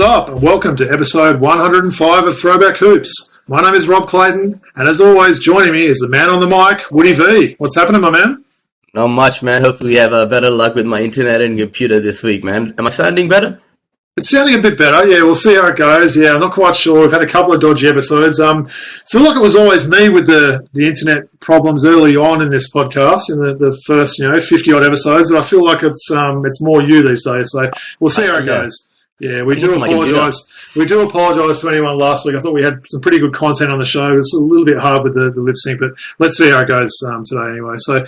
Up, and welcome to episode 105 of Throwback Hoops. My name is Rob Clayton, and as always, joining me is the man on the mic, Woody V. What's happening, my man? Not much, man. Hopefully, we have uh, better luck with my internet and computer this week, man. Am I sounding better? It's sounding a bit better. Yeah, we'll see how it goes. Yeah, I'm not quite sure. We've had a couple of dodgy episodes. Um, feel like it was always me with the, the internet problems early on in this podcast, in the, the first you know 50 odd episodes. But I feel like it's um it's more you these days. So we'll see how it Yeah. goes. Yeah, we do apologise. We do apologise to anyone last week. I thought we had some pretty good content on the show. It's a little bit hard with the, the lip sync, but let's see how it goes um, today anyway. So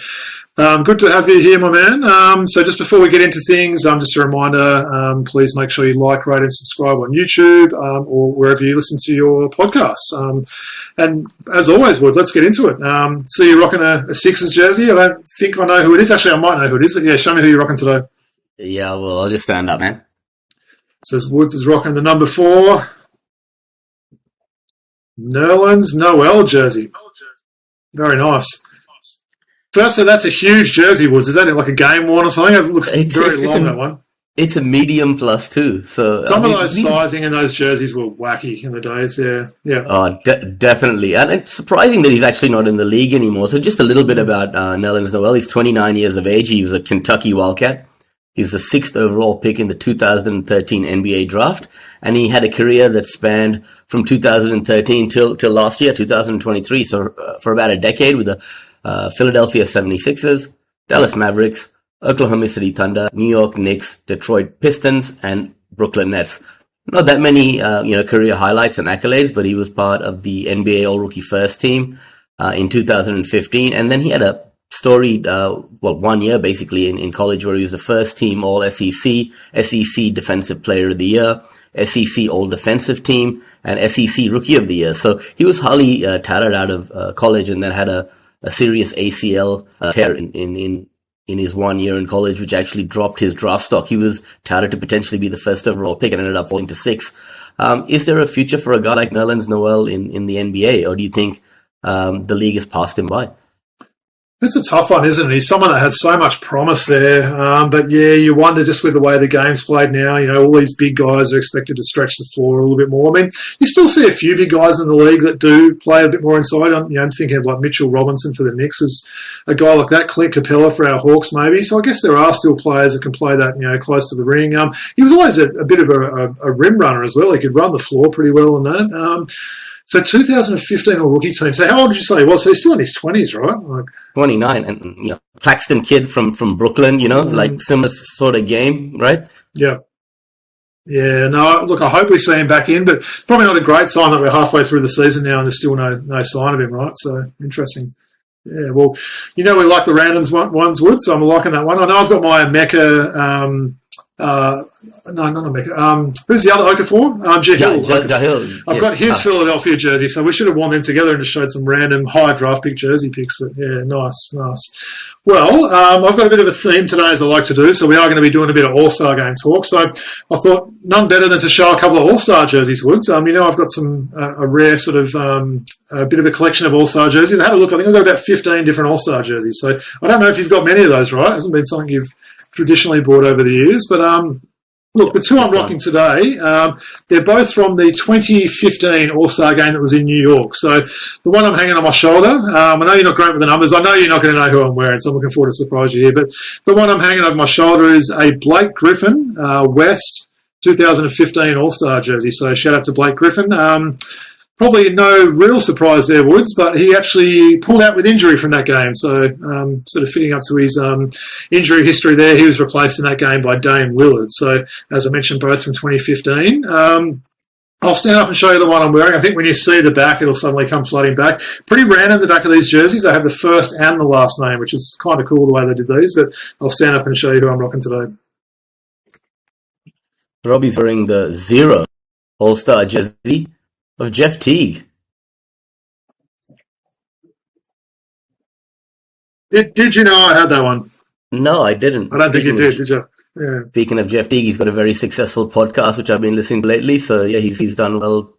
um, good to have you here, my man. Um, so just before we get into things, um, just a reminder, um, please make sure you like, rate, and subscribe on YouTube um, or wherever you listen to your podcasts. Um, and as always, Wood, let's get into it. Um, see you rocking a, a Sixers jersey. I don't think I know who it is. Actually, I might know who it is, but yeah, show me who you're rocking today. Yeah, well, I'll just stand up, man. Says Woods is rocking the number four. Nerlens Noel jersey. Very nice. First, Firstly, that's a huge jersey, Woods. Is that like a game worn or something? It looks It's- very it's- it's long, a- that one. It's a medium plus two, so Some I mean, of those sizing in those jerseys were wacky in the days, yeah. Yeah. Oh, de- definitely, and it's surprising that he's actually not in the league anymore. So, just a little bit about uh, Nerlens Noel. He's 29 years of age. He was a Kentucky Wildcat. He's the sixth overall pick in the 2013 NBA draft, and he had a career that spanned from 2013 till till last year, 2023. So, uh, for about a decade with the uh, Philadelphia 76ers, Dallas Mavericks, Oklahoma City Thunder, New York Knicks, Detroit Pistons, and Brooklyn Nets. Not that many, uh, you know, career highlights and accolades, but he was part of the NBA All Rookie First Team uh, in 2015, and then he had a storied, uh, well, one year basically in, in college where he was the first team All SEC, SEC Defensive Player of the Year, SEC All Defensive Team, and SEC Rookie of the Year. So he was highly uh, touted out of uh, college, and then had a, a serious ACL uh, tear in, in in in his one year in college, which actually dropped his draft stock. He was touted to potentially be the first overall pick and ended up falling to six. Um, is there a future for a guy like Nerlens Noel in, in the NBA, or do you think um, the league has passed him by? It's a tough one, isn't it? He's someone that has so much promise there. Um, but yeah, you wonder just with the way the game's played now, you know, all these big guys are expected to stretch the floor a little bit more. I mean, you still see a few big guys in the league that do play a bit more inside. I'm, you know, I'm thinking of like Mitchell Robinson for the Knicks as a guy like that, Clint Capela for our Hawks maybe. So I guess there are still players that can play that, you know, close to the ring. Um, he was always a, a bit of a, a, a rim runner as well. He could run the floor pretty well in that. Um, so 2015 All Rookie team. So how old did you say he was? So he's still in his 20s, right? Like, 29 and you know Claxton kid from from Brooklyn you know Mm. like similar sort of game right Yeah. Yeah, no, look, I hope we see him back in, but probably not a great sign that we're halfway through the season now and there's still no no sign of him, right? So interesting. Yeah, well, you know we like the randoms one- ones, Wood, so I'm liking that one. I know I've got my Emeka, um, uh, no, not a Emeka. Um, who's the other Okafor? Um, Ja- Jahlil. Ja- Okafor. Jahlil, I've yeah. got his Ah, Philadelphia jersey, so we should have worn them together and just showed some random high draft pick jersey picks. But yeah, nice, nice. Well, um, I've got a bit of a theme today, as I like to do. So we are going to be doing a bit of All Star game talk. So I thought none better than to show a couple of All Star jerseys. Woods, um, you know, I've got some uh, a rare sort of um, a bit of a collection of All Star jerseys. I had a look. I think I've got about fifteen different All Star jerseys. So I don't know if you've got many of those. Right, it hasn't been something you've traditionally bought over the years, but um. Look, the two I'm rocking today, um, they're both from the 2015 All Star game that was in New York. So the one I'm hanging on my shoulder, um, I know you're not great with the numbers. I know you're not going to know who I'm wearing, so I'm looking forward to surprise you here. But the one I'm hanging over my shoulder is a Blake Griffin uh, West 2015 All Star jersey. So shout out to Blake Griffin. Um, probably no real surprise there, Woods, but he actually pulled out with injury from that game. So um, sort of fitting up to his um, injury history there, he was replaced in that game by Dame Lillard. So as I mentioned, both from 2015. Um, I'll stand up and show you the one I'm wearing. I think when you see the back, it'll suddenly come flooding back. Pretty random, the back of these jerseys. They have the first and the last name, which is kind of cool the way they did these, but I'll stand up and show you who I'm rocking today. Robbie's wearing the zero All Star jersey of Jeff Teague. Did, did you know I had that one? No, I didn't. I don't think you did, did you? Yeah. Speaking of Jeff Teague, he's got a very successful podcast which I've been listening to lately. So yeah, he's he's done well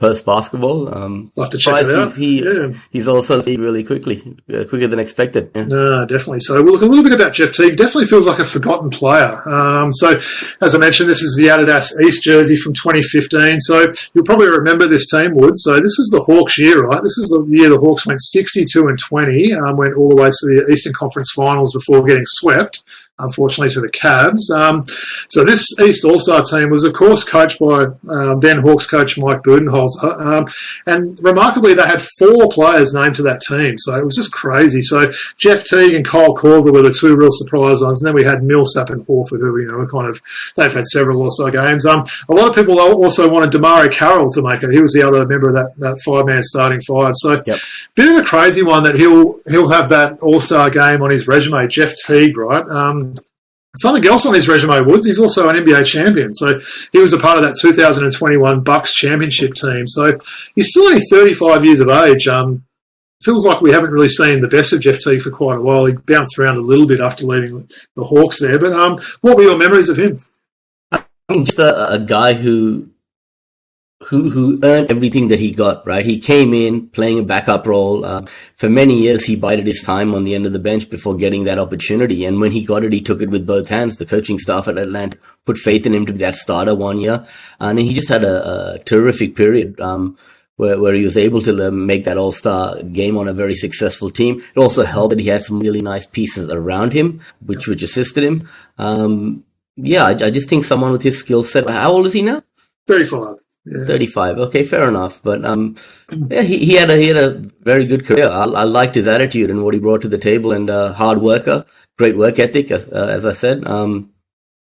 Post basketball, um, I'll have to check it out. He's, he, Yeah. he's also really quickly, uh, quicker than expected. Yeah. No, definitely. So we'll look a little bit about Jeff Teague. Definitely feels like a forgotten player. Um, so, as I mentioned, this is the Adidas East jersey from 2015. So you'll probably remember this team, Wood. So this is the Hawks year, right? This is the year the Hawks went 62 and 20, um, went all the way to the Eastern Conference Finals before getting swept. Unfortunately, to the Cavs. Um, so this East All Star team was, of course, coached by um, then Hawks coach Mike Budenholzer, um, and remarkably, they had four players named to that team. So it was just crazy. So Jeff Teague and Kyle Korver were the two real surprise ones, and then we had Millsap and Horford, who you know were kind of they've had several All Star games. Um, a lot of people also wanted DeMarre Carroll to make it. He was the other member of that, that five man starting five. So Yep. bit of a crazy one that he'll he'll have that All Star game on his resume. Jeff Teague, right? Um, something else on his resume, Woods. He's also an NBA champion, so he was a part of that 2021 Bucks championship team. So he's still only 35 years of age. Um, feels like we haven't really seen the best of Jeff Teague for quite a while. He bounced around a little bit after leaving the Hawks there. But um, what were your memories of him? I mean, just a, a guy who who who earned everything that he got. Right, he came in playing a backup role. Uh, for many years, he bided his time on the end of the bench before getting that opportunity. And when he got it, he took it with both hands. The coaching staff at Atlanta put faith in him to be that starter one year, and he just had a, a terrific period. Um, where, where he was able to make that all-star game on a very successful team. It also helped that he had some really nice pieces around him, which which assisted him. Um, yeah, I, I just think someone with his skill set. How old is he now? 35. Yeah. 35. Okay, fair enough. But um, yeah, he, he had a he had a very good career. I, I liked his attitude and what he brought to the table, and uh, hard worker, great work ethic, as, uh, as I said. Um,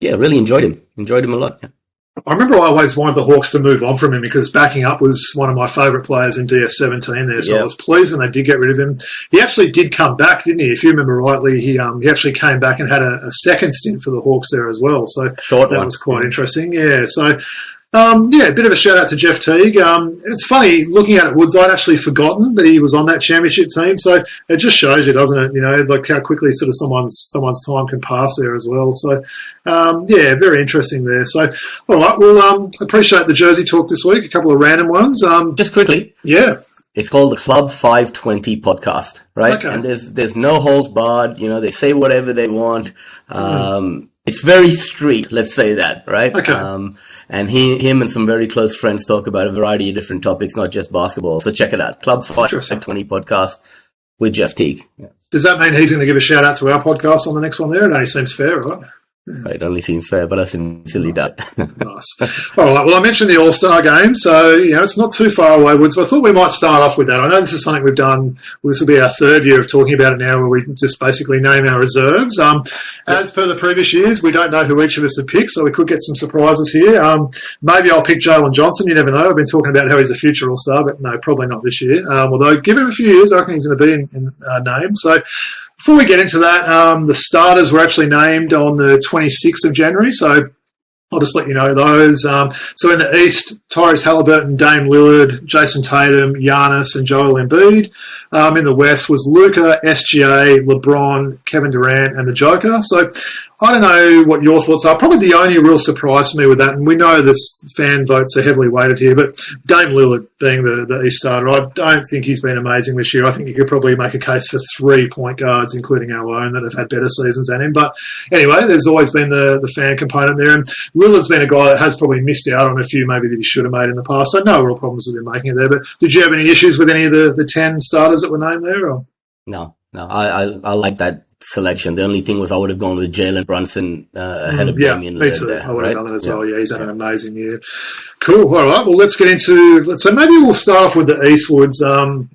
yeah, really enjoyed him. Enjoyed him a lot. Yeah. I remember I always wanted the Hawks to move on from him because backing up was one of my favourite players in DS17 there. So Yeah. I was pleased when they did get rid of him. He actually did come back, didn't he? If you remember rightly, he um, he actually came back and had a, a second stint for the Hawks there as well. So Short that one. was quite interesting. Yeah. So, um, yeah, a bit of a shout out to Jeff Teague. Um, it's funny looking at it, Woods. I'd actually forgotten that he was on that championship team. So it just shows you, doesn't it? You know, like how quickly sort of someone's someone's time can pass there as well. So, um, yeah, very interesting there. So, all right, well, um, appreciate the jersey talk this week. A couple of random ones. Um, Just quickly, yeah, It's called the Club 520 podcast, right? Okay. And there's there's no holes barred. You know, they say whatever they want. Um, It's very street, let's say that, right? Okay. Um, and he, him and some very close friends talk about a variety of different topics, not just basketball. So check it out, Club Interesting. 520 podcast with Jeff Teague. Yeah. does that mean he's going to give a shout out to our podcast on the next one there? It only seems fair, right? Right, only seems fair, but I sincerely doubt. Nice. All right. Well, I mentioned the All Star game, so you know it's not too far away, Woods. But I thought we might start off with that. I know this is something we've done. Well, this will be our third year of talking about it now, where we just basically name our reserves. Um, as per the previous years, we don't know who each of us have picked, so we could get some surprises here. Um, maybe I'll pick Jalen Johnson. You never know. I've been talking about how he's a future All Star, but no, probably not this year. Um, although give him a few years, I reckon he's going to be in, in uh, name. So. Before we get into that, um, the starters were actually named on the 26th of January. So I'll just let you know those. Um, so in the East, Tyrese Halliburton, Dame Lillard, Jayson Tatum, Giannis, and Joel Embiid. Um, in the West was Luka, SGA, LeBron, Kevin Durant, and the Joker. So I don't know what your thoughts are. Probably the only real surprise for me with that, and we know this fan votes are heavily weighted here, but Dame Lillard being the, the East starter, I don't think he's been amazing this year. I think you could probably make a case for three point guards, including our own, that have had better seasons than him. But anyway, there's always been the, the fan component there. And Lillard's been a guy that has probably missed out on a few maybe that he should have made in the past. So no real problems with him making it there. But did you have any issues with any of the, the 10 starters that were named there? Or? no, no, I, I, I like that selection. The only thing was I would have gone with Jalen Brunson uh, ahead of Mm, yeah, Damian me Lillard too. there, I would right? have done that as Yeah. well. Yeah, he's had an amazing year. Cool. All right. Well, let's get into. let's- So maybe we'll start off with the Eastwoods. Um,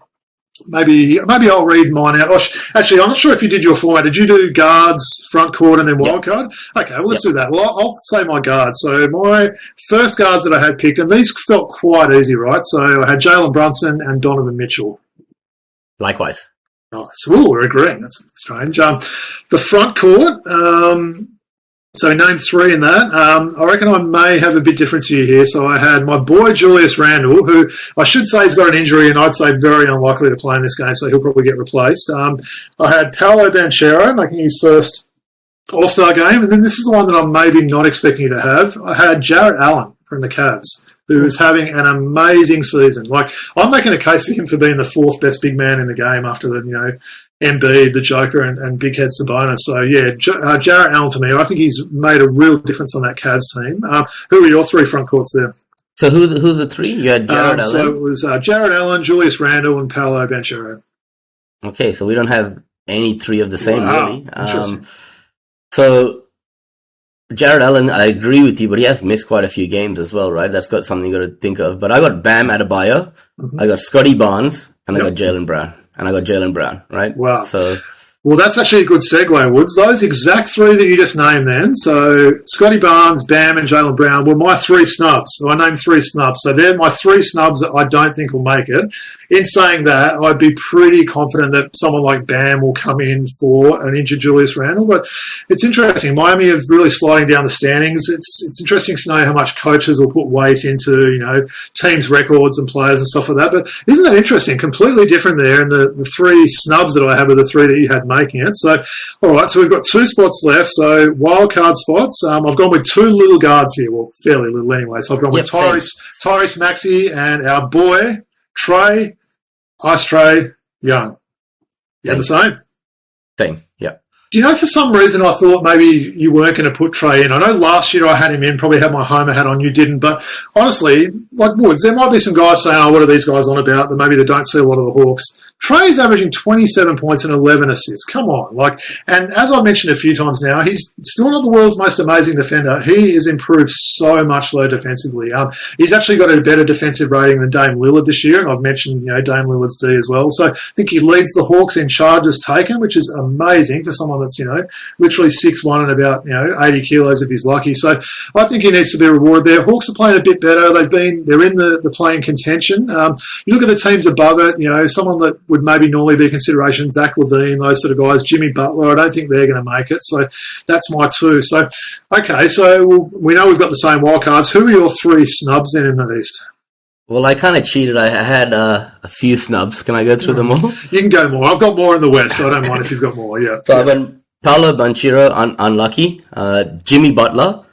maybe maybe I'll read mine out. Oh, Actually, I'm not sure if you did your format. Did you do guards, front court, and then wild card? Okay. Well, let's do that. Well, I'll, I'll say my guards. So my first guards that I had picked, and these felt quite easy, right? So I had Jalen Brunson and Donovan Mitchell. Likewise. Nice. Ooh, we're agreeing. That's strange. Um, the front court. Um, so name three in that. Um, I reckon I may have a bit different to you here. So I had my boy Julius Randle, who I should say has got an injury, and I'd say very unlikely to play in this game, so he'll probably get replaced. Um, I had Paolo Banchero making his first All Star game, and then this is the one that I'm maybe not expecting you to have. I had Jarrett Allen from the Cavs who's having an amazing season. Like I'm making a case for him for being the fourth best big man in the game after the you know Embiid, the Joker, and, and Big Head Sabonis. So yeah, J- uh, Jarrett Allen for me. I think he's made a real difference on that Cavs team. Um, who are your three front courts there? So who's who's the three? You had Jarrett Um, Allen. so it was uh, Jarrett Allen, Julius Randle, and Paolo Banchero. Okay, so we don't have any three of the same Wow, really. Um, so Jarrett Allen, I agree with you, but he has missed quite a few games as well, right? That's got something you got to think of. But I got Bam Adebayo, Mhm. I got Scottie Barnes, and I got Jaylen Brown, and I got Jaylen Brown, right? Wow. So Well, that's actually a good segue, Woods. Those exact three that you just named then. So Scottie Barnes, Bam, and Jaylen Brown were my three snubs. So I named three snubs. So they're my three snubs that I don't think will make it. In saying that, I'd be pretty confident that someone like Bam will come in for an injured Julius Randle. But it's interesting. Miami are really sliding down the standings. It's it's interesting to know how much coaches will put weight into, you know, teams' records and players and stuff like that. But isn't that interesting? Completely different there. And the, the three snubs that I have are the three that you had making it. So, all right, so we've got two spots left. So, wild card spots. Um, I've gone with two little guards here. Well, fairly little anyway. So, I've gone with Yep, same. Tyrese, Tyrese Maxey and our boy, Trae, Ice Trae Young. Yeah, the same. thing. yeah. Do you know, for some reason, I thought maybe you weren't going to put Trae in. I know last year I had him in, probably had my Homer hat on, you didn't. But honestly, like Woods, there might be some guys saying, oh, what are these guys on about? That maybe they don't see a lot of the Hawks. Trae's averaging 27 points and 11 assists. Come on. Like, and as I've mentioned a few times now, he's still not the world's most amazing defender. He has improved so much, though, defensively. Um, he's actually got a better defensive rating than Dame Lillard this year. And I've mentioned, you know, Dame Lillard's D as well. So I think he leads the Hawks in charges taken, which is amazing for someone that's, you know, literally 6'1 and about, you know, 80 kilos if he's lucky. So I think he needs to be rewarded there. Hawks are playing a bit better. They've been, they're in the, the playing contention. Um, you look at the teams above it, you know, someone that would maybe normally be a consideration, Zach LaVine, those sort of guys, Jimmy Butler, I don't think they're going to make it. So that's my two. So, okay, so we'll, we know we've got the same wild cards. Who are your three snubs then in the East? Well, I kind of cheated. I had uh, a few snubs. Can I go through them all? You can go more. I've got more in the West, so I don't mind if you've got more. Yeah. So I went Paolo Banchero, un- unlucky. Uh, Jimmy Butler,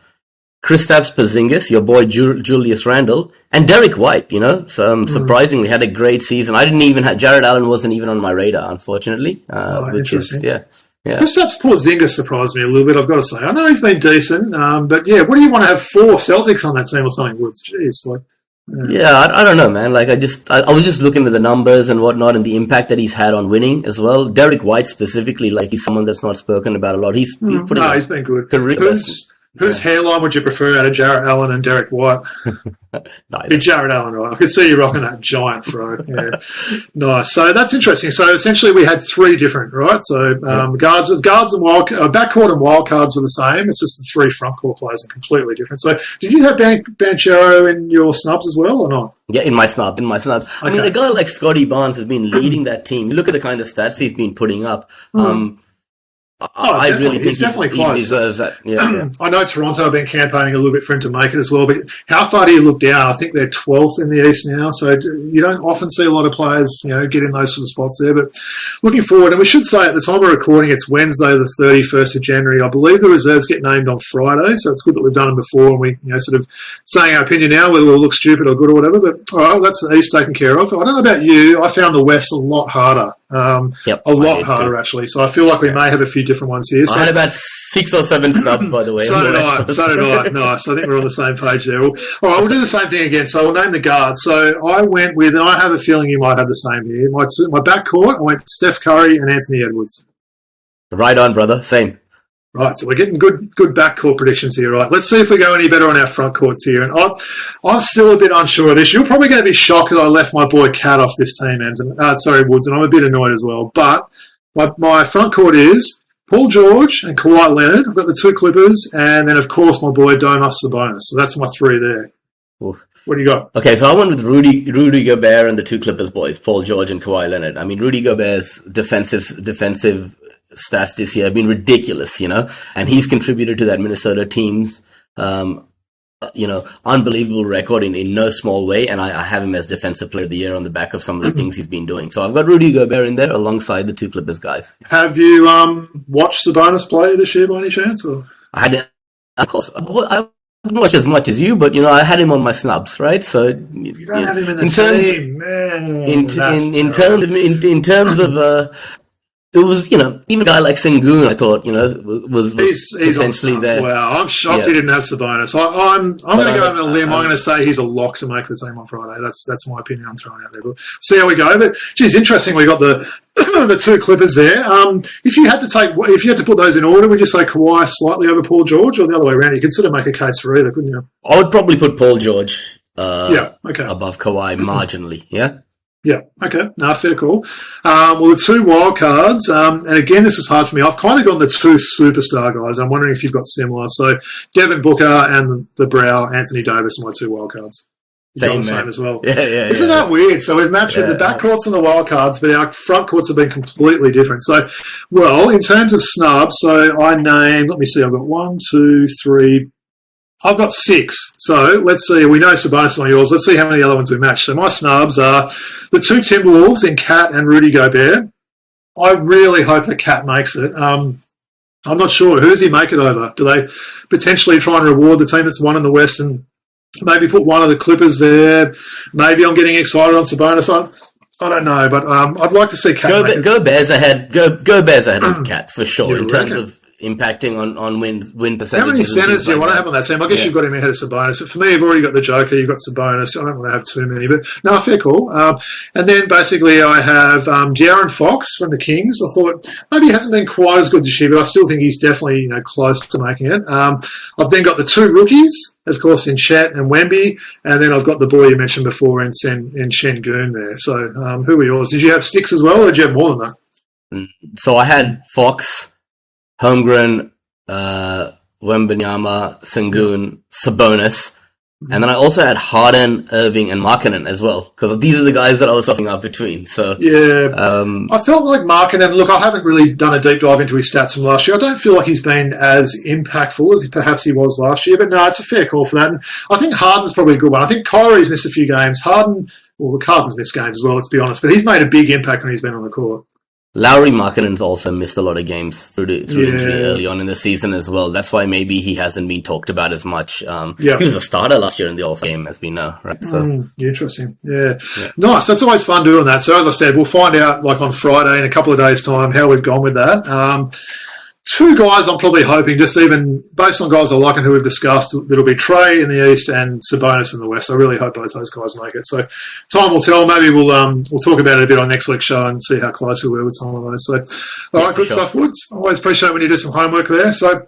Kristaps Porzingis, your boy Ju- Julius Randle, and Derrick White. You know, so, um, surprisingly had a great season. I didn't even have Jarrett Allen wasn't even on my radar, unfortunately. Uh, Oh, which is interesting. yeah, yeah. Kristaps Porzingis surprised me a little bit. I've got to say. I know he's been decent, um, but yeah, what do you want to have four Celtics on that team or something? Woods, jeez, like Yeah, I, I don't know, man. Like, I just, I, I was just looking at the numbers and whatnot and the impact that he's had on winning as well. Derrick White specifically, like, he's someone that's not spoken about a lot. He's, he's putting no, he's been good. career Who's whose hairline would you prefer out of Jarrett Allen and Derrick White? neither. Jarrett Allen, right? I could see you rocking that giant fro. Yeah, nice. So that's interesting. So essentially, we had three different, right? So um, guards, guards and wild, uh, backcourt and wild cards were the same. It's just the three front court players are completely different. So did you have Ban- Banchero in your snubs as well, or not? Yeah, in my snub, in my snub. I mean, a guy like Scottie Barnes has been leading that team. You look at the kind of stats he's been putting up. Um, I, Oh, I definitely. really He's think he- definitely he, close. deserves that. Yeah, yeah. I know Toronto have been campaigning a little bit for him to make it as well, but how far do you look down? I think they're 12th in the East now, so you don't often see a lot of players, you know, get in those sort of spots there. But looking forward, and we should say at the time of recording, it's Wednesday, the 31st of January. I believe the reserves get named on Friday, so it's good that we've done them before, and we, you know, sort of saying our opinion now, whether we'll look stupid or good or whatever. But all right, that's the East taken care of. I don't know about you. I found the West a lot harder, um, Yep, a lot harder too. actually. So I feel like we may have a few different ones here. So I had about six or seven snubs, by the way. so did I. So did I. Nice. I think we're on the same page there. Well, all right, we'll do the same thing again. So we'll name the guards. So I went with, and I have a feeling you might have the same here. My my backcourt, I went Steph Curry and Anthony Edwards. Right on, brother. Same. Right, so we're getting good good backcourt predictions here. Right, let's see if we go any better on our front courts here. And I'm, I'm still a bit unsure of this. You're probably going to be shocked that I left my boy Cat off this team, and uh, sorry Woods, and I'm a bit annoyed as well. But my, my front court is Paul George and Kawhi Leonard. I've got the two Clippers, and then of course my boy Domas Sabonis. So that's my three there. Oof. What do you got? Okay, so I went with Rudy Rudy Gobert and the two Clippers boys, Paul George and Kawhi Leonard. I mean, Rudy Gobert's defensive defensive stats this year have been ridiculous, you know, and he's contributed to that Minnesota team's, um, uh, you know, unbelievable record in, in no small way. And I, I have him as defensive player of the year on the back of some of the things he's been doing. So I've got Rudy Gobert in there alongside the two Clippers guys. Have you um, watched Sabonis play this year by any chance? Or? I had, of course, I much as much as you, but you know, I had him on my snubs, right? So you don't have him in the in team, terms, Man, in, in, in terms of in, in terms of uh, it was, you know, even a guy like Sengun, I thought, you know, was, was he's, he's potentially there. Wow, I'm shocked yeah. he didn't have Sabonis. I, am I'm, I'm going to go on a limb. I'm, I'm going to say he's a lock to make the team on Friday. That's that's my opinion. I'm throwing out there. But see how we go. But geez, interesting. We got the the two Clippers there. Um, if you had to take, if you had to put those in order, would you say Kawhi slightly over Paul George, or the other way around? You could sort of make a case for either, couldn't you? I would probably put Paul George. Uh, yeah. Okay. Above Kawhi marginally. Yeah. Yeah. Okay. No, fair call. Um, well, the two wild cards, um, and again, this is hard for me. I've kind of gone the two superstar guys. I'm wondering if you've got similar. So Devin Booker and the Brow Anthony Davis are my two wild cards. Same, the same as well. Yeah, yeah. Isn't yeah. that weird? So we've matched yeah. with the back courts and the wild cards, but our front courts have been completely different. So, well, in terms of snubs, so I name. Let me see. I've got one, two, three, I've got six. So let's see. We know Sabonis on yours. Let's see how many other ones we match. So my snubs are the two Timberwolves in Cat and Rudy Gobert. I really hope that Cat makes it. Um, I'm not sure. Who does he make it over? Do they potentially try and reward the team that's won in the West and maybe put one of the Clippers there? Maybe I'm getting excited on Sabonis. I, I don't know, but um, I'd like to see Cat. Go, go Bears ahead. Go, go Bears ahead of Cat for sure in terms of impacting on, on win win percentage. How many centers do you want to have on that team? I guess yeah. you've got him ahead of Sabonis. For me, you've already got the Joker, you've got Sabonis. I don't want to have too many, but no, fair call. Um, and then basically, I have um, De'Aaron Fox from the Kings. I thought maybe he hasn't been quite as good this year, but I still think he's definitely you know close to making it. Um, I've then got the two rookies, of course, in Chet and Wemby, and then I've got the boy you mentioned before in Sen in Sengun there. So, um, who were yours? Did you have sticks as well, or did you have more than that? Mm, so I had Fox, Holmgren, uh, Wembanyama, Sengun, Sabonis. And then I also had Harden, Irving, and Markkanen as well, because these are the guys that I was tossing up between. So yeah, um, I felt like Markkanen. Look, I haven't really done a deep dive into his stats from last year. I don't feel like he's been as impactful as perhaps he was last year. But no, it's a fair call for that. And I think Harden's probably a good one. I think Kyrie's missed a few games. Harden, well, the Harden's missed games as well. Let's be honest, but he's made a big impact when he's been on the court. Lauri Markkanen's also missed a lot of games through the, through yeah. injury early on in the season as well. That's why maybe he hasn't been talked about as much. Um, yeah. He was a starter last year in the All game, as we know, right? So mm, interesting. Yeah. yeah. nice. That's always fun doing that. So as I said, we'll find out like on Friday in a couple of days' time how we've gone with that. Um, two guys I'm probably hoping, just even based on guys I like and who we've discussed, that'll be Trae in the East and Sabonis in the West. I really hope both those guys make it. So time will tell. Maybe we'll um, we'll talk about it a bit on next week's show and see how close we were with some of those. So, all yeah, right, good sure. stuff, Woods. Always appreciate when you do some homework there. So,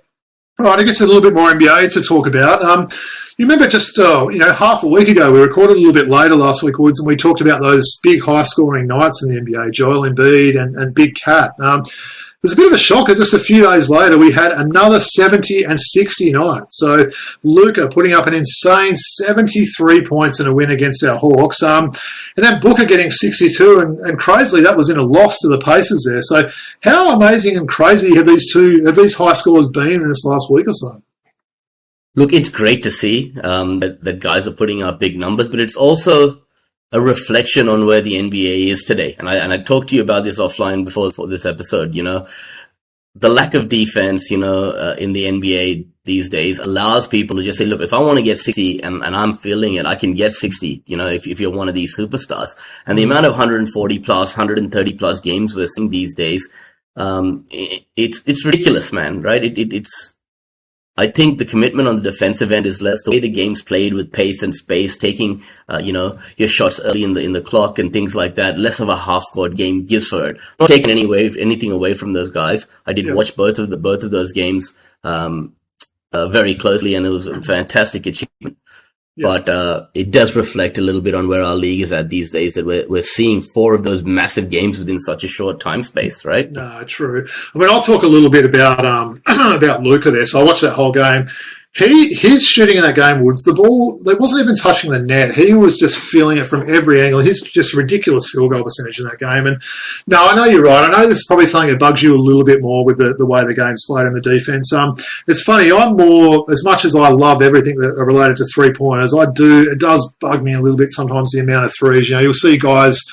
all right, I guess a little bit more NBA to talk about. Um, you remember just uh, you know half a week ago we recorded a little bit later last week, Woods, and we talked about those big high scoring nights in the NBA, Joel Embiid and, and Big Cat. Um, was a bit of a shocker. Just a few days later, we had another 70 and 60 night. So Luka putting up an insane 73 points in a win against our Hawks. Um, and then Booker getting 62, and, and crazily that was in a loss to the Pacers there. So how amazing and crazy have these two, have these high scores been in this last week or so? Look, it's great to see um, that, that guys are putting up big numbers, but it's also a reflection on where the NBA is today. And I and I talked to you about this offline before for this episode. You know, the lack of defense, you know, uh, in the NBA these days allows people to just say, look, if I want to get 60 and, and I'm feeling it, I can get 60, you know, if, if you're one of these superstars. And the amount of 140 plus, 130 plus games we're seeing these days, um, it, it's, it's ridiculous, man, right? It, it, it's, I think the commitment on the defensive end is less the way the game's played with pace and space, taking uh, you know your shots early in the in the clock and things like that. Less of a half court game gives for it. Not taking any way, anything away from those guys. I did yeah. watch both of the both of those games um, uh, very closely, and it was a fantastic achievement. But uh, it does reflect a little bit on where our league is at these days. That we're we're seeing four of those massive games within such a short time space, right? No, true. I mean, I'll talk a little bit about um about Luka there. So I watched that whole game, he his shooting in that game, Woods, the ball they wasn't even touching the net. He was just feeling it from every angle. He's just ridiculous field goal percentage in that game. And no, I know you're right. I know this is probably something that bugs you a little bit more with the, the way the game's played in the defense. Um, it's funny. I'm more as much as I love everything that are related to three pointers. I do. It does bug me a little bit sometimes the amount of threes. You know, you'll see guys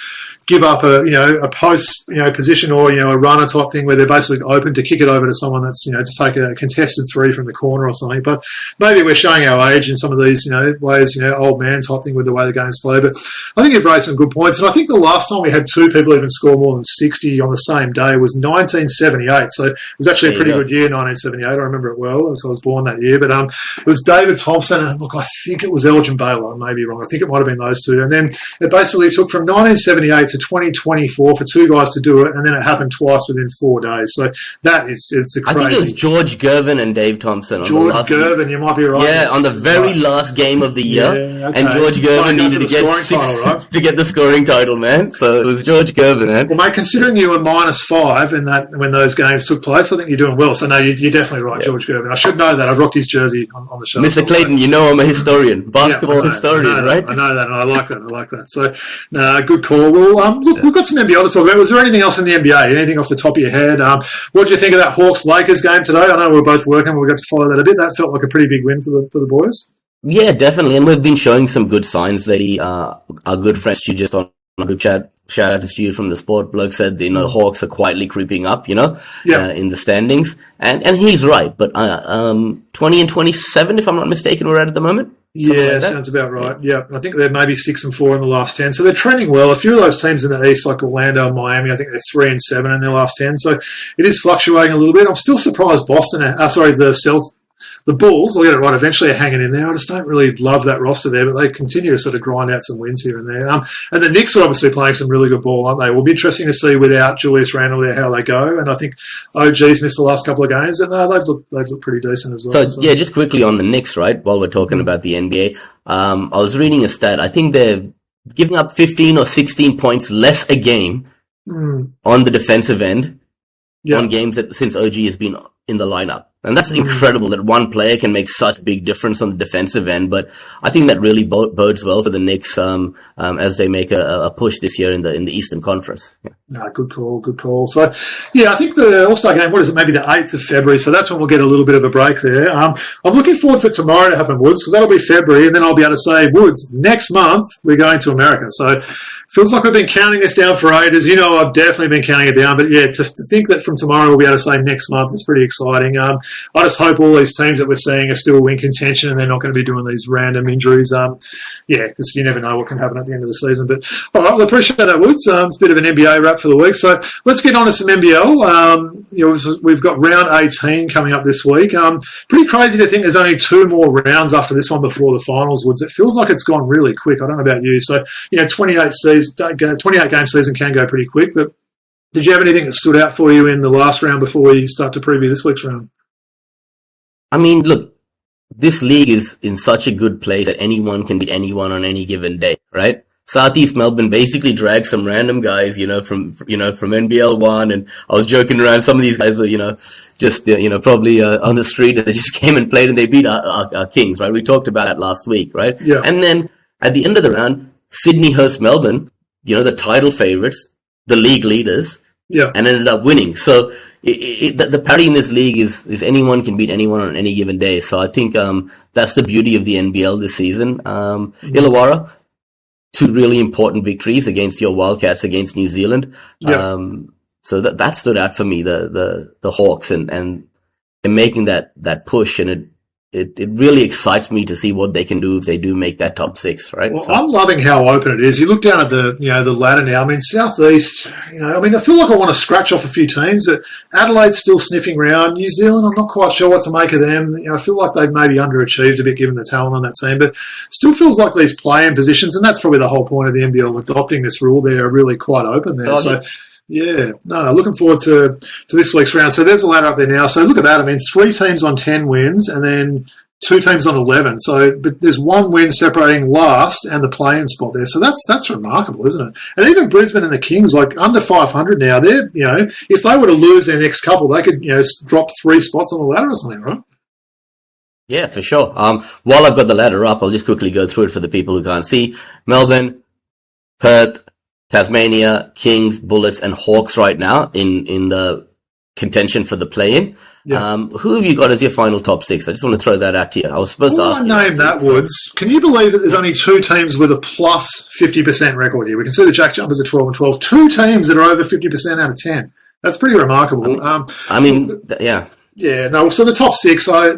give up a you know a post you know position or you know a runner type thing where they're basically open to kick it over to someone that's you know to take a contested three from the corner or something. But maybe we're showing our age in some of these, you know, ways, you know, old man type thing with the way the game's played. But I think you've raised some good points. And I think the last time we had two people even score more than 60 on the same day was 1978. So it was actually a pretty good year, 1978. I remember it well as I was born that year. But um, it was David Thompson and look, I think it was Elgin Baylor. I may be wrong. I think it might have been those two. And then it basically took from 1978 to 2024 for two guys to do it. And then it happened twice within four days. So that is, it's a crazy. I think it was George Gervin and Dave Thompson. George Gervin, you might be right. Yeah, on the very right. last game of the year. Yeah, okay. And George Gervin needed to get, six, title, right? to get the scoring title, man. So it was George Gervin, man. Well, mate, considering you were minus five in that when those games took place, I think you're doing well. So no, you, are definitely right, yeah. George Gervin. I should know that. I've rocked his jersey on, on the show. Mr. Clayton, you know I'm a historian, basketball yeah, historian, I right? I know that, and I like that. I like that. So, no, good call. Well, um, look, we've got some NBL to talk about. Was there anything else in the NBA? Anything off the top of your head? Um, what do you think of that Hawks Lakers game today? I know we were both working. We got to follow that a bit. That felt like a pretty big win for the for the boys. Yeah, definitely. And we've been showing some good signs lately. Uh, our good friend Stu just on group chat. Shout out to Stu from the sport blog said, you know, the Hawks are quietly creeping up, you know, yeah. uh, in the standings. And, and he's right. But, uh, um, 20 and 27, if I'm not mistaken, we're at at the moment. Yeah, like sounds about right. Yeah. yeah. I think they're maybe six and four in the last ten, so they're trending well. A few of those teams in the East, like Orlando and Miami, I think they're three and seven in their last ten. So it is fluctuating a little bit. I'm still surprised Boston. Uh, sorry, the Celt- the Bulls, I'll get it right eventually, are hanging in there. I just don't really love that roster there, but they continue to sort of grind out some wins here and there. Um, and the Knicks are obviously playing some really good ball, aren't they? It will be interesting to see without Julius Randle there how they go. And I think OG's missed the last couple of games, and uh, they've looked they've looked pretty decent as well. So, so, yeah, just quickly on the Knicks, right? While we're talking about the NBA, um, I was reading a stat. I think they're giving up 15 or 16 points less a game mm. on the defensive end yep. on games that since OG has been in the lineup. And that's incredible that one player can make such a big difference on the defensive end. But I think that really bodes well for the Knicks um, um, as they make a, a, push this year in the in the Eastern Conference. Yeah. No, good call, good call. So, yeah, I think the All Star game. What is it? Maybe the eighth of February. So that's when we'll get a little bit of a break there. Um, I'm looking forward for tomorrow to happen, Woods, because that'll be February, and then I'll be able to say, Woods, next month we're going to America. So feels like we've been counting this down for ages. You know, I've definitely been counting it down. But yeah, to, to think that from tomorrow we'll be able to say next month is pretty exciting. Um, I just hope all these teams that we're seeing are still in contention and they're not going to be doing these random injuries. Um, yeah, because you never know what can happen at the end of the season. But all right, well, appreciate that, Woods. Um, it's a bit of an NBA wrap for the week. So let's get on to some NBL. Um, you know, we've got round 18 coming up this week. Um, pretty crazy to think there's only two more rounds after this one before the finals, Woods. It feels like it's gone really quick. I don't know about you. So, you know, 28 seasons, 28 game season can go pretty quick. But did you have anything that stood out for you in the last round before we start to preview this week's round? I mean, look, this league is in such a good place that anyone can beat anyone on any given day, right? Southeast Melbourne basically dragged some random guys, you know, from you know from NBL one, and I was joking around. Some of these guys were, you know, just uh, you know probably uh, on the street, and they just came and played, and they beat our, our, our, Kings, right? We talked about that last week, right? Yeah. And then at the end of the round, Sydney hosts Melbourne, you know, the title favorites, the league leaders, yeah, and ended up winning. So it, it, the, the parity in this league is is anyone can beat anyone on any given day. So I think um, that's the beauty of the NBL this season. Um, mm-hmm. Illawarra, two really important victories against your Wildcats against New Zealand. Yeah. Um, so that that stood out for me. The the the Hawks and and making that that push and it it, it really excites me to see what they can do if they do make that top six, right? Well, so. I'm loving how open it is. You look down at the you know the ladder now. I mean, southeast. You know, I mean, I feel like I want to scratch off a few teams, but Adelaide's still sniffing around. New Zealand, I'm not quite sure what to make of them. You know, I feel like they've maybe underachieved a bit given the talent on that team, but still feels like these play-in positions, and that's probably the whole point of the NBL adopting this rule. They're really quite open there. Oh, so. Yeah yeah, no, looking forward to, to this week's round. So there's a ladder up there now. So look at that. I mean, three teams on 10 wins and then two teams on 11. So, but there's one win separating last and the play-in spot there. So that's, that's remarkable, isn't it? And even Brisbane and the Kings, like under 500 now, they're, you know, if they were to lose their next couple, they could, you know, drop three spots on the ladder or something, right? Yeah, for sure. Um, while I've got the ladder up, I'll just quickly go through it for the people who can't see. Melbourne, Perth, Tasmania, Kings, Bullets, and Hawks right now in, in the contention for the play-in. Yeah. Um, who have you got as your final top six? I just want to throw that out to you. I was supposed to ask. I name that Woods. Can you believe that there's only two teams with a plus fifty percent record here? We can see the Jack Jumpers at twelve and twelve. Two teams that are over fifty percent out of ten. That's pretty remarkable. I mean, um, I mean yeah, yeah. No, so the top six, I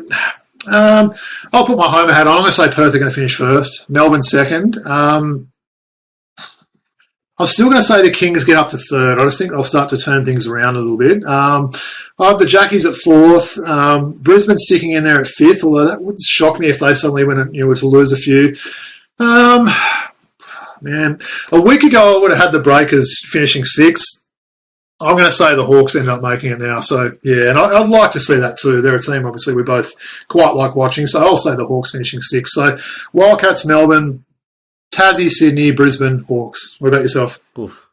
Um, I'll put my homer hat on. I'm going to say Perth are going to finish first. Melbourne second. Um, I'm still going to say the Kings get up to third. I just think they'll start to turn things around a little bit. Um, I have the Jackies at fourth. Um, Brisbane sticking in there at fifth, although that would shock me if they suddenly went and, you know, were to lose a few. Um, man, a week ago I would have had the Breakers finishing sixth. I'm going to say the Hawks end up making it now. So yeah, and I, would like to see that too. They're a team obviously we both quite like watching. So I'll say the Hawks finishing sixth. So Wildcats, Melbourne, Tassie, Sydney, Brisbane, Hawks. What about yourself? Oof.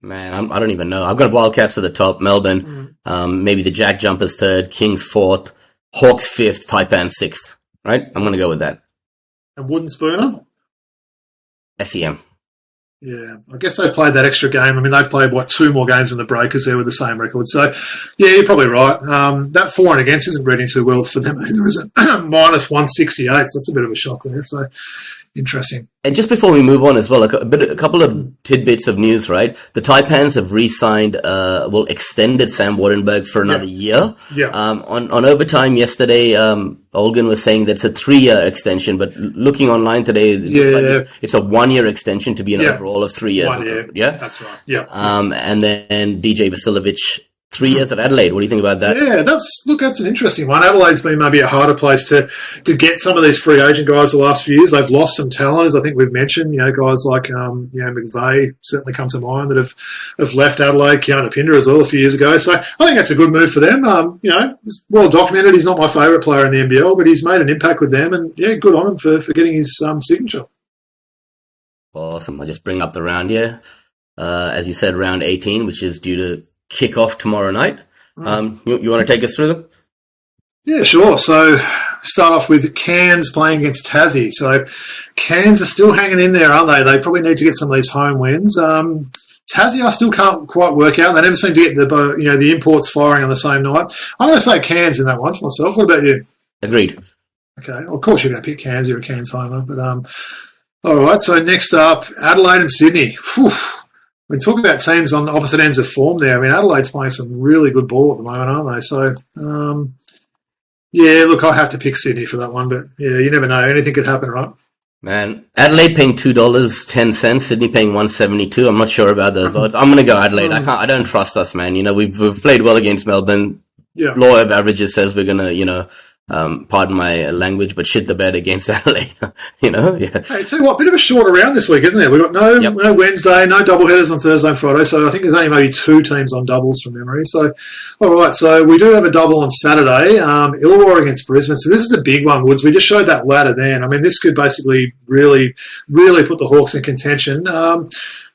Man, I'm, I do not even know. I've got Wildcats at the top, Melbourne, mm. um, maybe the Jack Jumpers third, Kings fourth, Hawks fifth, Taipan sixth. Right? I'm going to go with that. And Wooden Spooner? SEM. Yeah, I guess they've played that extra game. I mean, they've played what two more games in the Breakers there with the same record. So, yeah, you're probably right. Um, that for and against isn't reading too well for them either, is it? Minus one sixty eight. So that's a bit of a shock there. So, interesting. And just before we move on as well, a, bit, a couple of tidbits of news, right? The Taipans have re-signed, uh, well, extended Sam Waardenburg for another yeah. year. Yeah. Um, on, on overtime yesterday, um, Olgun was saying that it's a three-year extension, but looking online today, it yeah, like. It's, it's, a one-year extension to be an yeah. overall of three years. One year. Yeah, that's right. Yeah. Um, and then DJ Vasiljevic three years at Adelaide. What do you think about that? Yeah, that's look, that's an interesting one. Adelaide's been maybe a harder place to to get some of these free agent guys the last few years. They've lost some talent, as I think we've mentioned. You know, guys like um, you know McVeigh certainly come to mind that have have left Adelaide. Keanu Pinder as well a few years ago. So I think that's a good move for them. Um, you know, well documented. He's not my favourite player in the NBL, but he's made an impact with them, and yeah, good on him for for getting his um, signature. Awesome. I'll just bring up the round here. Uh, as you said, round 18, which is due to kick off tomorrow night. Mm. Um, you, you want to take us through them? Yeah, sure. So start off with Cairns playing against Tassie. So Cairns are still hanging in there, aren't they? They probably need to get some of these home wins. Um, Tassie, I still can't quite work out. They never seem to get the you know the imports firing on the same night. I'm going to say Cairns in that one for myself. What about you? Agreed. Okay, of course you're going to pick Cairns. You're a Cairns homer, but um, all right. So next up, Adelaide and Sydney. Whew we talk about teams on opposite ends of form there. I mean, Adelaide's playing some really good ball at the moment, aren't they? So, um, yeah, look, I have to pick Sydney for that one, but yeah, you never know. Anything could happen, right? Man, Adelaide paying two dollars ten cents, Sydney paying one seventy two. I'm not sure about those odds. I'm gonna go Adelaide. I can't. I don't trust us, man. You know, we've, we've played well against Melbourne. Yeah. Law of averages says we're gonna, you know, um, pardon my language, but shit the bed against Adelaide. you know, yeah. Hey, tell you what, bit of a short round this week, isn't it? We've got no yep. no Wednesday, no double headers on Thursday and Friday, so I think there's only maybe two teams on doubles from memory. So, all right, so we do have a double on Saturday, um, Illawarra against Brisbane. So this is a big one, Woods. We just showed that ladder then. I mean, this could basically really, really put the Hawks in contention. Um,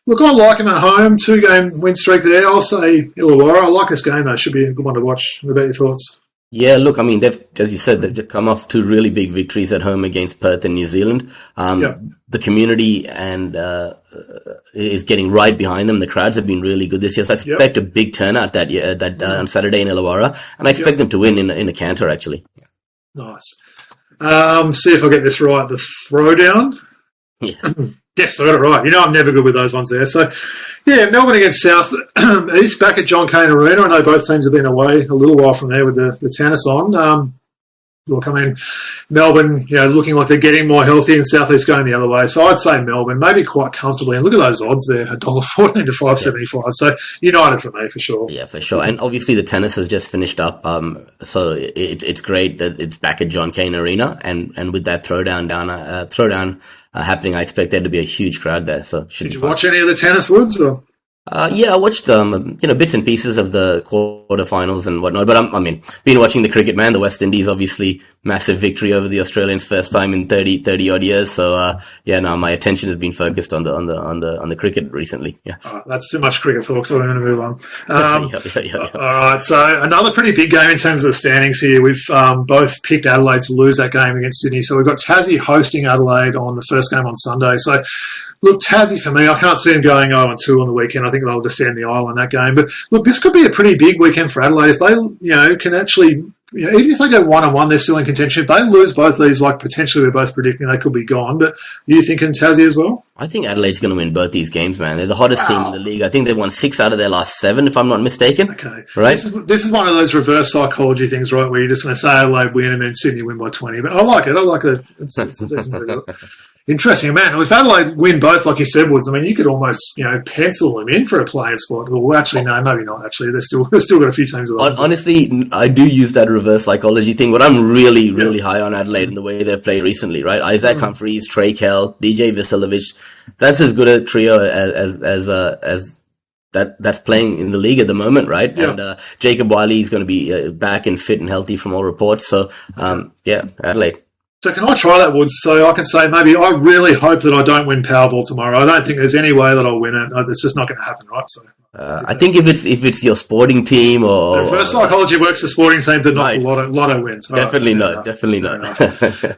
Look, I like him at home. Two game win streak there. I'll say Illawarra. I like this game, though. Should be a good one to watch. What about your thoughts? Yeah, look, I mean, they've, as you said, they've just come off two really big victories at home against Perth and New Zealand. Um, yeah. The community and uh, is getting right behind them. The crowds have been really good this year, so I expect yep. a big turnout that year, that uh, on Saturday in Illawarra, and I expect yep. them to win in in a canter actually. Nice. Um, see if I get this right. The throwdown. Yeah. yes, I got it right. You know, I'm never good with those ones there. So yeah, Melbourne against South East back at John Cain Arena. I know both teams have been away a little while from there with the, the tennis on. Um, look, I mean, Melbourne, you know, looking like they're getting more healthy and Southeast going the other way. So I'd say Melbourne, maybe quite comfortably. And look at those odds there, $1.14 to 575 yeah. So United for me, for sure. Yeah, for sure. And obviously the tennis has just finished up. Um, so it, it's great that it's back at John Cain Arena. And, and with that throwdown down, uh, throwdown happening. I expect there to be a huge crowd there. So did you fun. watch any of the tennis woods? Or? Uh, yeah, I watched um, you know bits and pieces of the quarterfinals and whatnot. But I'm, i mean, been watching the cricket, man. The West Indies, obviously, massive victory over the Australians, first time in 30, 30 odd years. So uh, yeah, now my attention has been focused on the on the on the on the cricket recently. Yeah, oh, that's too much cricket talk, so we're going to move on. Um, yeah, yeah, yeah, all right, so another pretty big game in terms of the standings here. We've um, both picked Adelaide to lose that game against Sydney, so we've got Tassie hosting Adelaide on the first game on Sunday. So look, Tassie for me, I can't see them going 0 and 2 on the weekend. I think they'll defend the Isle in that game. But look, this could be a pretty big weekend for Adelaide if they, you know, can actually. You know, even if they go one on one, they're still in contention. If they lose both these, like potentially we're both predicting they could be gone. But you thinking Tassie as well? I think Adelaide's going to win both these games, man. They're the hottest wow. team in the league. I think they've won six out of their last seven, if I'm not mistaken. Okay. Right? This is, this is one of those reverse psychology things, right, where you're just going to say Adelaide win and then Sydney win by 20. But I like it. I like it. It's, it's a Interesting, man. If Adelaide win both, like you said, Woods, I mean, you could almost, you know, pencil them in for a playing spot. Well, actually, no, maybe not. Actually, they're still they're still got a few teams. Honestly, I do use that reverse psychology thing, but I'm really, really yeah. high on Adelaide and the way they've played recently. Right, Isaac mm. Humphries, Trey Kell, DJ Vasiljevic. That's as good a trio as as as, uh, as that that's playing in the league at the moment, right? Yeah. And uh, Jacob Wiley is going to be uh, back and fit and healthy from all reports. So, um, yeah, Adelaide. So can I try that, Woods? So I can say maybe I really hope that I don't win Powerball tomorrow. I don't think there's any way that I'll win it. It's just not going to happen, right? So uh, I think if it's if it's your sporting team or reverse psychology works for sporting team, but not right. for lotto, lotto wins. All definitely right, not. Definitely not.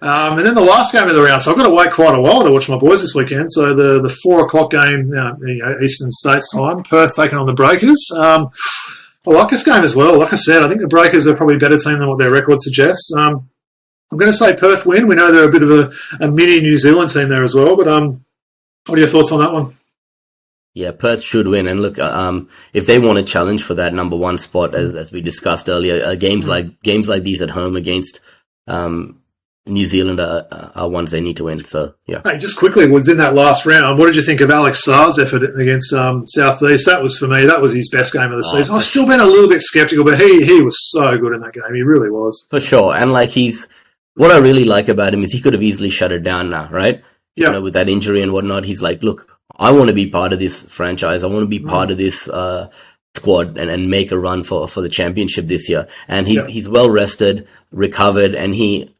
um, and then the last game of the round. So I've got to wait quite a while to watch my boys this weekend. So the the four o'clock game, uh, you know, Eastern States time, Perth taking on the Breakers. Um, I like this game as well. Like I said, I think the Breakers are probably a better team than what their record suggests. Um, I'm going to say Perth win. We know they're a bit of a, a mini New Zealand team there as well. But um, what are your thoughts on that one? Yeah, Perth should win. And look, uh, um, if they want to challenge for that number one spot, as as we discussed earlier, uh, games mm-hmm. like games like these at home against um, New Zealand are, are, ones they need to win. So yeah. Hey, just quickly, was in that last round. What did you think of Alex Sarr's effort against um, Southeast? That was for me. That was his best game of the oh, season. I've still been a little bit skeptical, but he he was so good in that game. He really was for sure. And like he's what I really like about him is he could have easily shut it down now, right? Yeah. You know, with that injury and whatnot, he's like, look, I want to be part of this franchise. I want to be mm. part of this uh, squad and, and make a run for, for the championship this year. And he, yeah. he's well rested, recovered, and he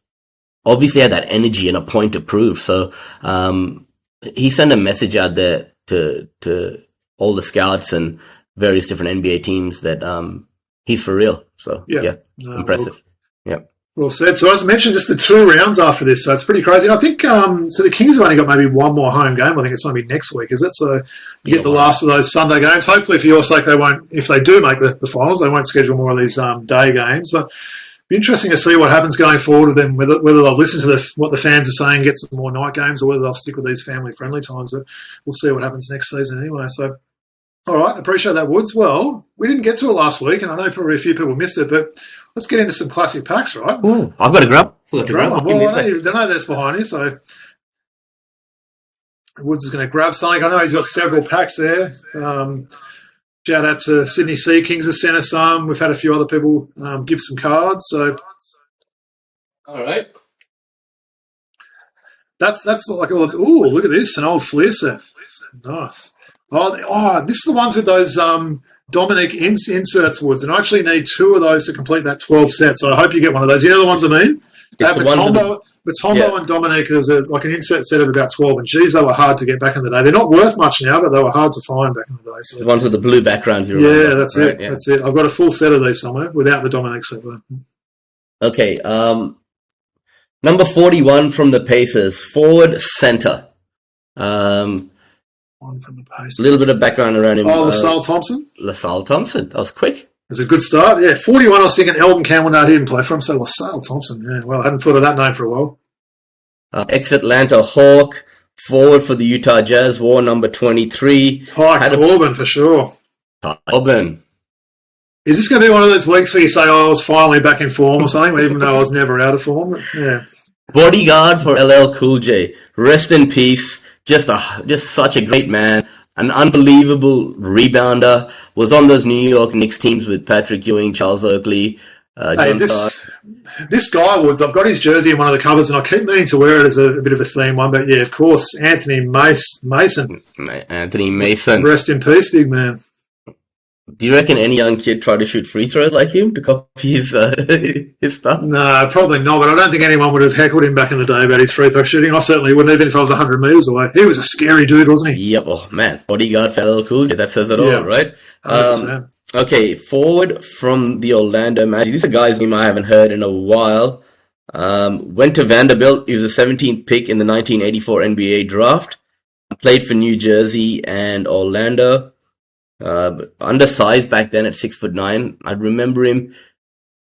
obviously had that energy and a point to prove. So um, he sent a message out there to to all the scouts and various different NBA teams that um, he's for real. So yeah, yeah no, impressive. Well, yeah. Well said. So as I mentioned, just the two rounds after this, so it's pretty crazy. And I think um, so. The Kings have only got maybe one more home game. I think it's maybe next week, is it? So you get the last of those Sunday games. Hopefully, for your sake, they won't. If they do make the, the finals, they won't schedule more of these um, day games. But be interesting to see what happens going forward with them. Whether whether they'll listen to the, what the fans are saying, get some more night games, or whether they'll stick with these family friendly times. But we'll see what happens next season anyway. So. All right, appreciate that, Woods. Well, we didn't get to it last week, and I know probably a few people missed it, but Let's get into some classic packs, right? Ooh, I've got a grub. I've got a grub. Well, I know, you, I know that's behind you, so Woods is going to grab something. I know he's got several packs there. Um, shout out to Sydney Sea Kings has sent us some. We've had a few other people um, give some cards. So, all right. That's that's like oh look at this an old Fleer set. Nice. Oh, oh, this is the ones with those um, Dominique ins- inserts woods, and I actually need two of those to complete that 12 set. So I hope you get one of those. You know the ones I mean? It's uh, Mutombo, Mutombo yeah. and Dominique is a, like an insert set of about 12, and geez, they were hard to get back in the day. They're not worth much now, but they were hard to find back in the day. So. The ones with the blue backgrounds. yeah, that's right? it. Yeah. That's it. I've got a full set of these somewhere without the Dominique set, though. Okay. Um, number 41 from the Pacers, forward center. Um, one from the post. A little bit of background around him. Oh, LaSalle uh, Thompson? LaSalle Thompson. That was quick. It's a good start. Yeah, 41, I was thinking Elden Campbell. No, he didn't play for him. So LaSalle Thompson. Yeah, well, I hadn't thought of that name for a while. Uh, Ex-Atlanta Hawk. Forward for the Utah Jazz. War number 23. Ty Corbin, a- for sure. Ty Corbin. Is this going to be one of those weeks where you say, oh, I was finally back in form or something, even though I was never out of form? Yeah. Bodyguard for LL Cool J. Rest in peace just a just such a great man, an unbelievable rebounder. Was on those New York Knicks teams with Patrick Ewing, Charles Oakley, uh, hey, this, this, guy Woods. I've got his jersey in one of the covers, and I keep meaning to wear it as a, a bit of a theme one. But yeah, of course, Anthony Mace, Mason. Anthony Mason. Rest in peace, big man. Do you reckon any young kid try to shoot free throws like him to copy his uh, his stuff? No, probably not. But I don't think anyone would have heckled him back in the day about his free throw shooting. I certainly wouldn't, even if I was hundred meters away. He was a scary dude, wasn't he? Yep. Oh man, bodyguard fellow cool. That says it all, yeah, right? Um, okay, forward from the Orlando Magic. These are guys whom I haven't heard in a while. Um, went to Vanderbilt. He was the 17th pick in the 1984 NBA draft. Played for New Jersey and Orlando. Uh, undersized back then at six foot nine. I remember him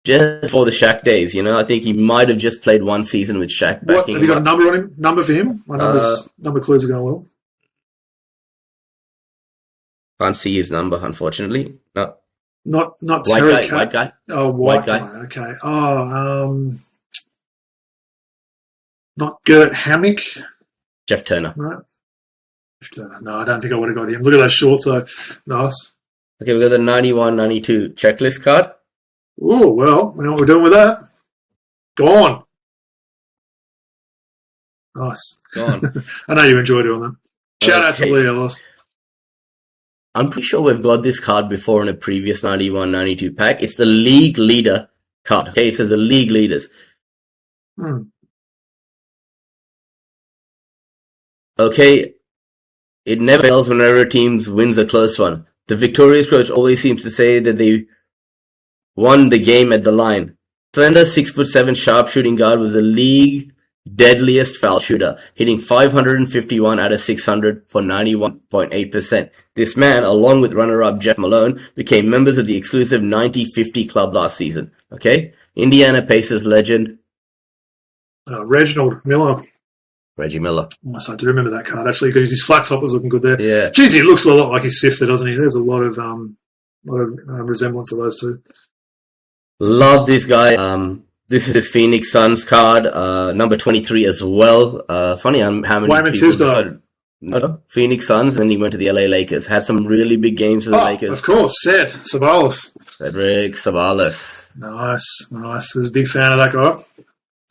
just for the Shaq days. You know, I think he might have just played one season with Shaq. What, have you got a number on him? Number for him? My numbers, uh, number clues are going well. Can't see his number, unfortunately. No, Not not white Terry guy, white guy. Oh, white, White guy. guy. Okay. Oh, um, not Gert Hammick. Jeff Turner. No. No, I don't think I would have got him. Look at those shorts, though. Nice. Okay, we got the 91 92 checklist card. Oh, well, we know what we're doing with that. Gone. Nice. Go on. I know you enjoy doing that. Shout out to Okay. Ellis. I'm pretty sure we've got this card before in a previous 91 92 pack. It's the league leader card. Okay, it says the league leaders. Hmm. Okay, it never fails whenever a team wins a close one. The victorious coach always seems to say that they won the game at the line. Slender, six foot seven sharp shooting guard was the league deadliest foul shooter, hitting 551 out of 600 for 91.8%. This man, along with runner-up Jeff Malone, became members of the exclusive 90-50 club last season. Okay? Indiana Pacers legend Uh, Reginald Miller. Reggie Miller. Yes, I do remember that card, actually, because his flat top was looking good there. Yeah. Geez, he looks a lot like his sister, doesn't he? There's a lot of um, lot of um, resemblance of those two. Love this guy. Um, this is his Phoenix Suns card, uh, number 23 as well. Uh, funny um, how many Wayman people Tisdale. decided- No, no, Phoenix Suns, and then he went to the LA Lakers. Had some really big games for the Oh, Lakers. of course, Sid Ceballos. Cedric Ceballos. Nice, nice. Was a big fan of that guy.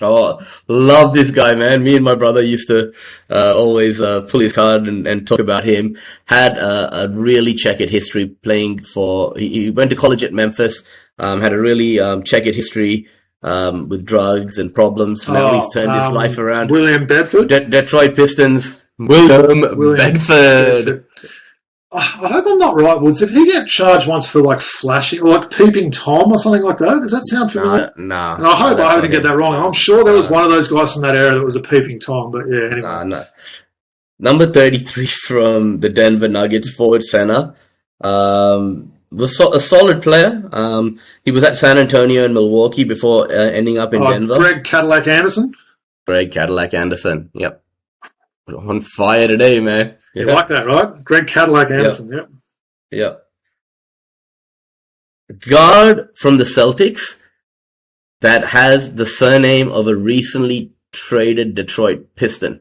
Oh, love this guy, man. Me and my brother used to uh, always uh, pull his card and, and talk about him. Had a, a really checkered history playing for. He, he went to college at Memphis. Um, had a really um, checkered history um, with drugs and problems. Now Oh, he's turned his um, life around. William Bedford. De- Detroit Pistons. William, William Bedford. Oh, I hope I'm not right, Woods. Did he get charged once for like flashing, like peeping Tom or something like that? Does that sound familiar? No, nah. and I hope nah, I didn't get that wrong. I'm sure there was one of those guys from that era that was a peeping Tom, but yeah, anyway. Nah, nah. Number 33 from the Denver Nuggets, forward center. Um, was so- a solid player. Um, he was at San Antonio and Milwaukee before uh, ending up in Oh, Denver. Greg Cadillac Anderson. Greg Cadillac Anderson. Yep. On fire today, man. You Yeah. like that, right? Greg Cadillac Anderson. Yep. Yep. Guard from the Celtics that has the surname of a recently traded Detroit Piston.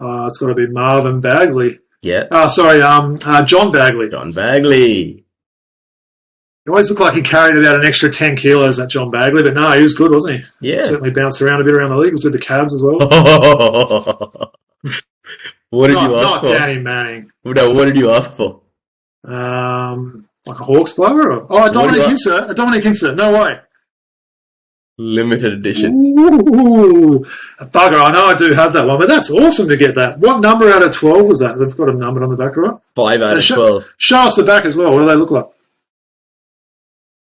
Uh, it's got to be Marvin Bagley. Yeah. Oh, sorry, um, uh, John Bagley. John Bagley. He always looked like he carried about an extra 10 kilos, that John Bagley, but no, he was good, wasn't he? Yeah. Certainly bounced around a bit around the league. He was with the Cavs as well. what did not, you ask not for? Danny Manning. No, what did you ask for? Um, like a Hawks player? Or, oh, a Dominique Insert. A Dominique Insert. No way. Limited edition. Ooh, a bugger. I know I do have that one, but that's awesome to get that. What number out of 12 was that? They've got a number on the back, right? Five out Uh, of sh- twelve. Show us the back as well. What do they look like?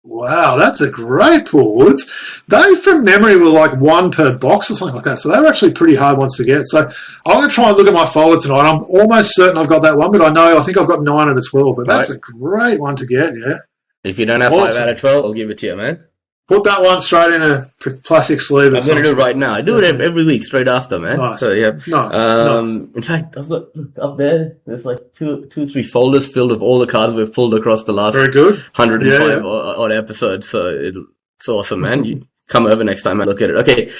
Wow, that's a great pull, Woods. They, from memory, were like one per box or something like that. So they were actually pretty hard ones to get. So I'm going to try and look at my folder tonight. I'm almost certain I've got that one, but I know I think I've got nine out of the 12. But that's Right. a great one to get, yeah. If you don't have five out of twelve, I'll give it to you, man. Put that one straight in a plastic sleeve. I'm gonna do it right now. I do it ev- every week, straight after, man. Nice. So yeah. Nice. nice. Um, in fact, I've got up there. There's like two, two, three folders filled with all the cards we've pulled across the last Very good. 105 Yeah, yeah. odd episodes. So it, it's awesome, man. You come over next time and look at it. Okay.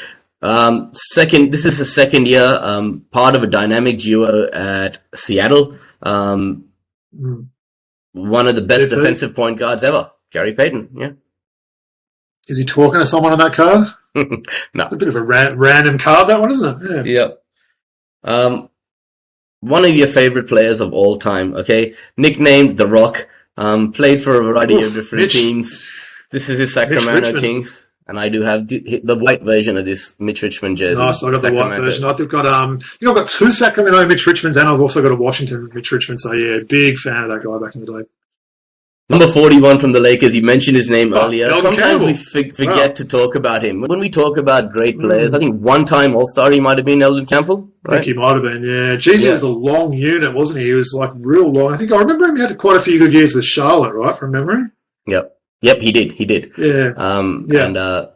Um, second, this is the second year, um, part of a dynamic duo at Seattle. Um, Mm. one of the best defensive point guards ever. Gary Payton. Yeah. Is he talking to someone on that card? no. It's a bit of a ra- random card, that one, isn't it? Yeah. Yep. Um, one of your favorite players of all time, okay? Nicknamed The Rock, um, played for a variety Oof, of different Mitch- teams. This is his Sacramento. Kings, and I do have the, the white version of this Mitch Richmond jersey. Nice. I got the white version. I've got um, you know, I've got two Sacramento Mitch Richmonds, and I've also got a Washington Mitch Richmond. So yeah, big fan of that guy back in the day. Number 41 from the Lakers, you mentioned his name Oh, earlier. Sometimes Campbell. we f- forget Wow. to talk about him. When we talk about great Mm. players, I think one time All Star he might have been Elden Campbell, I think he might have been. Yeah, geez, he was a long unit, wasn't he? He was like real long. I think I remember him. He had quite a few good years with Charlotte, right, from memory. Yep. Yep, he did. He did. Yeah. Um, Yeah. and uh,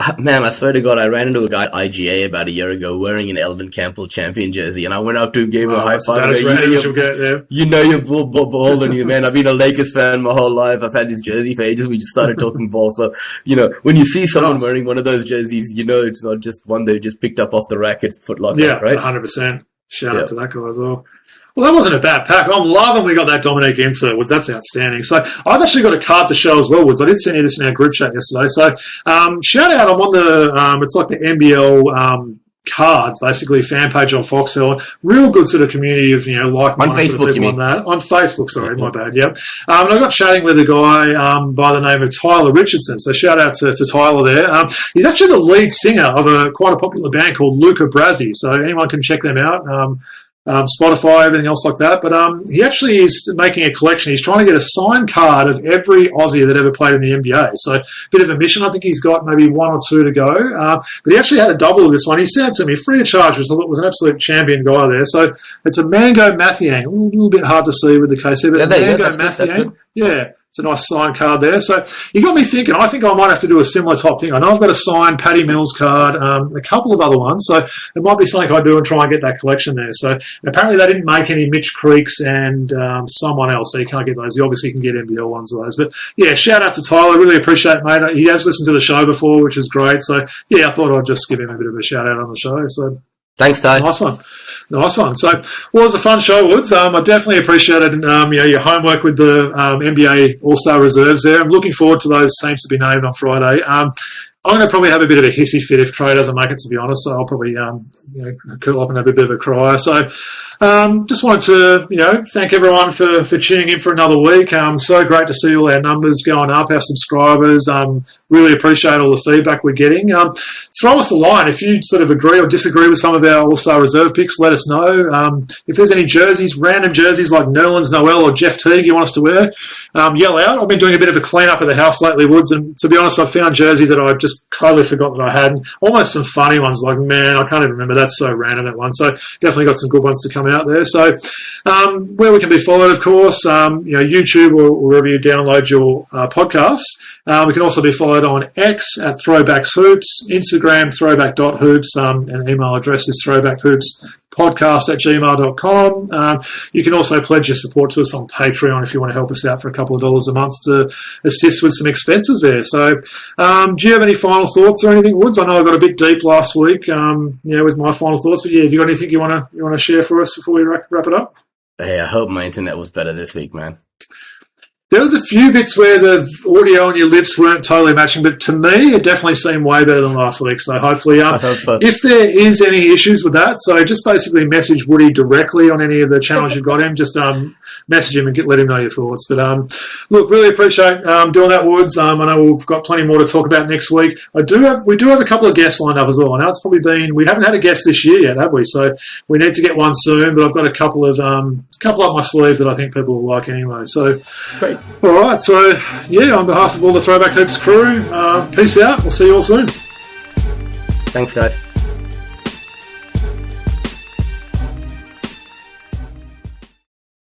I, man, I swear to God, I ran into a guy at IGA about a year ago wearing an Elden Campbell champion jersey, and I went up to him, gave him Oh, a high five. about and as go, you, know random you're, you'll get there. you know you're bull, bull, ball on you, man. I've been a Lakers fan my whole life. I've had this jersey for ages. We just started talking ball. So, you know, when you see someone Nice. wearing one of those jerseys, you know it's not just one they just picked up off the rack at Foot Locker, Yeah, right? 100%. Shout Yeah. out to that guy as well. Well, that wasn't a bad pack. I'm loving we got that Dominique Enser, Woods. That's outstanding. So I've actually got a card to show as well, Woods. I did send you this in our group chat yesterday. So um, shout out. I'm on the, um, it's like the NBL um, cards, basically fan page on Foxtel. Real good sort of community of, you know, like On Facebook, you on mean? that. On Facebook, sorry, Yeah. my bad. Yep. Um, and I got chatting with a guy um, by the name of Tyler Richardson. So shout out to, to Tyler there. Um, he's actually the lead singer of a quite a popular band called Luca Brasi. So anyone can check them out. Um, Spotify, everything else like that. But um, he actually is making a collection. He's trying to get a signed card of every Aussie that ever played in the NBA. So a bit of a mission. I think he's got maybe one or two to go. Uh, but he actually had a double of this one. He sent it to me free of charge, which I thought was an absolute champion guy there. So it's a Mangok Mathiang. A little, bit hard to see with the KC, but Yeah, there you go. Mangok Mathiang. Yeah. It's a nice signed card there. So you got me thinking. I think I might have to do a similar type thing. I know I've got a signed Paddy Mills card, um, a couple of other ones. So it might be something I do and try and get that collection there. So apparently they didn't make any Mitch Creeks and um, someone else, so you can't get those. You obviously can get NBL ones of those. But yeah, shout out to Tyler. Really appreciate it, mate. He has listened to the show before, which is great. So yeah, I thought I'd just give him a bit of a shout out on the show. So Thanks, Ty. Nice one. Nice one. So, well, it was a fun show, Woods. Um, I definitely appreciated um, you know, your homework with the um, NBA All Star reserves there. I'm looking forward to those teams to be named on Friday. Um, I'm going to probably have a bit of a hissy fit if Trae doesn't make it, to be honest. So I'll probably um, you know, curl up and have a bit of a cry. So um, just wanted to you know thank everyone for, for tuning in for another week. Um, so great to see all our numbers going up, our subscribers. Um, really appreciate all the feedback we're getting. Um, throw us a line if you sort of agree or disagree with some of our All Star Reserve picks. Let us know. Um, if there's any jerseys, random jerseys like Nerlens Noel or Jeff Teague you want us to wear, um, yell out. I've been doing a bit of a clean up of the house lately, Woods, and to be honest, I've found jerseys that I just totally forgot that I had. Almost some funny ones like, man, I can't even remember. That's so random that one. So definitely got some good ones to come out there. So um, where we can be followed, of course, um, you know, YouTube or wherever you download your uh, podcasts. Uh, we can also be followed on X at Throwbacks Hoops, Instagram throwback.hoops, um, and email address is throwbackhoops podcast at gmail.com. Um, you can also pledge your support to us on Patreon if you want to help us out for a couple of dollars a month to assist with some expenses there. So, um, do you have any final thoughts or anything, Woods? I know I got a bit deep last week, um, you know, with my final thoughts, but yeah, have you got anything you want to you want to share for us before we wrap, wrap it up? Hey, I hope my internet was better this week, man. There was a few bits where the audio on your lips weren't totally matching, but to me, it definitely seemed way better than last week. So hopefully, um, hope so. if there is any issues with that, so just basically message Woody directly on any of the channels you've got him. Just um, message him and get, let him know your thoughts. But um, look, really appreciate um, doing that, Woods. Um, I know we've got plenty more to talk about next week. I do have we do have a couple of guests lined up as well. I know it's probably been we haven't had a guest this year yet, have we? So we need to get one soon. But I've got a couple of um, couple up my sleeve that I think people will like anyway. So Great. all right, so yeah, on behalf of all the Throwback Hoops crew, uh, peace out. We'll see you all soon. Thanks, guys.